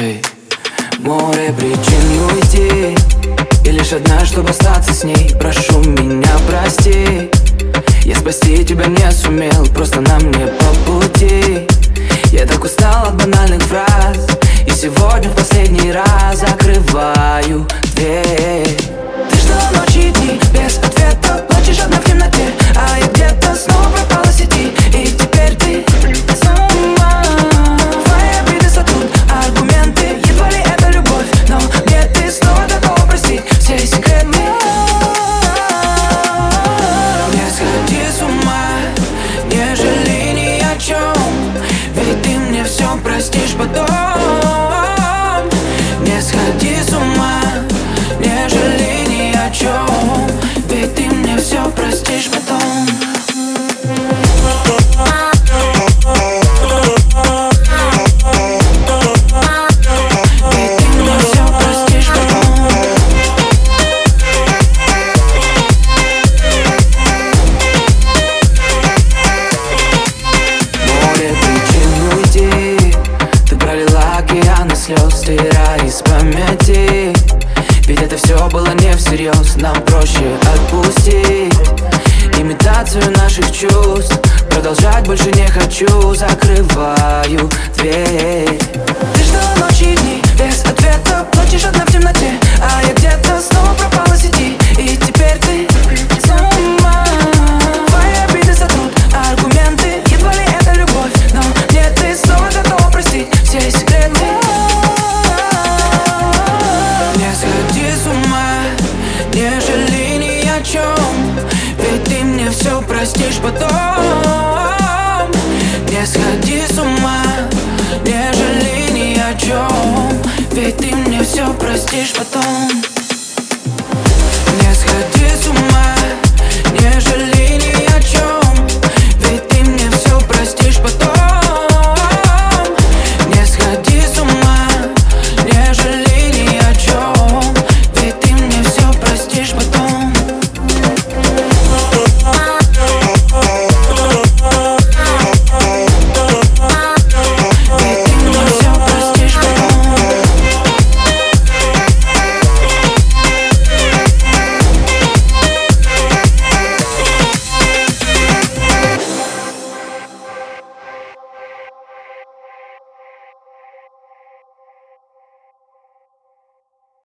Эй. Море причин уйти. И лишь одна, чтобы остаться с ней Прошу меня прости. Я спасти тебя не сумел Просто нам не по пути. Я так устал от банальных фраз. И сегодня в последний раз Закрываю пролила океаны слез Стирая из Ведь это все было не всерьез Нам проще отпустить наших чувств. Продолжать больше не хочу. Закрываю дверь. Ты ждала ночи и дни? Без ответа Плачешь одна в темноте. А я где-то снова пропала сети. И теперь ты сама. Твои обиды сотрут аргументы. Едва ли это любовь Но мне ты снова готова простить Все секреты. Не сходи с ума. Не жалей ни о чем простишь потом. Не сходи с ума Не жалей ни о чем Ведь ты мне все простишь потом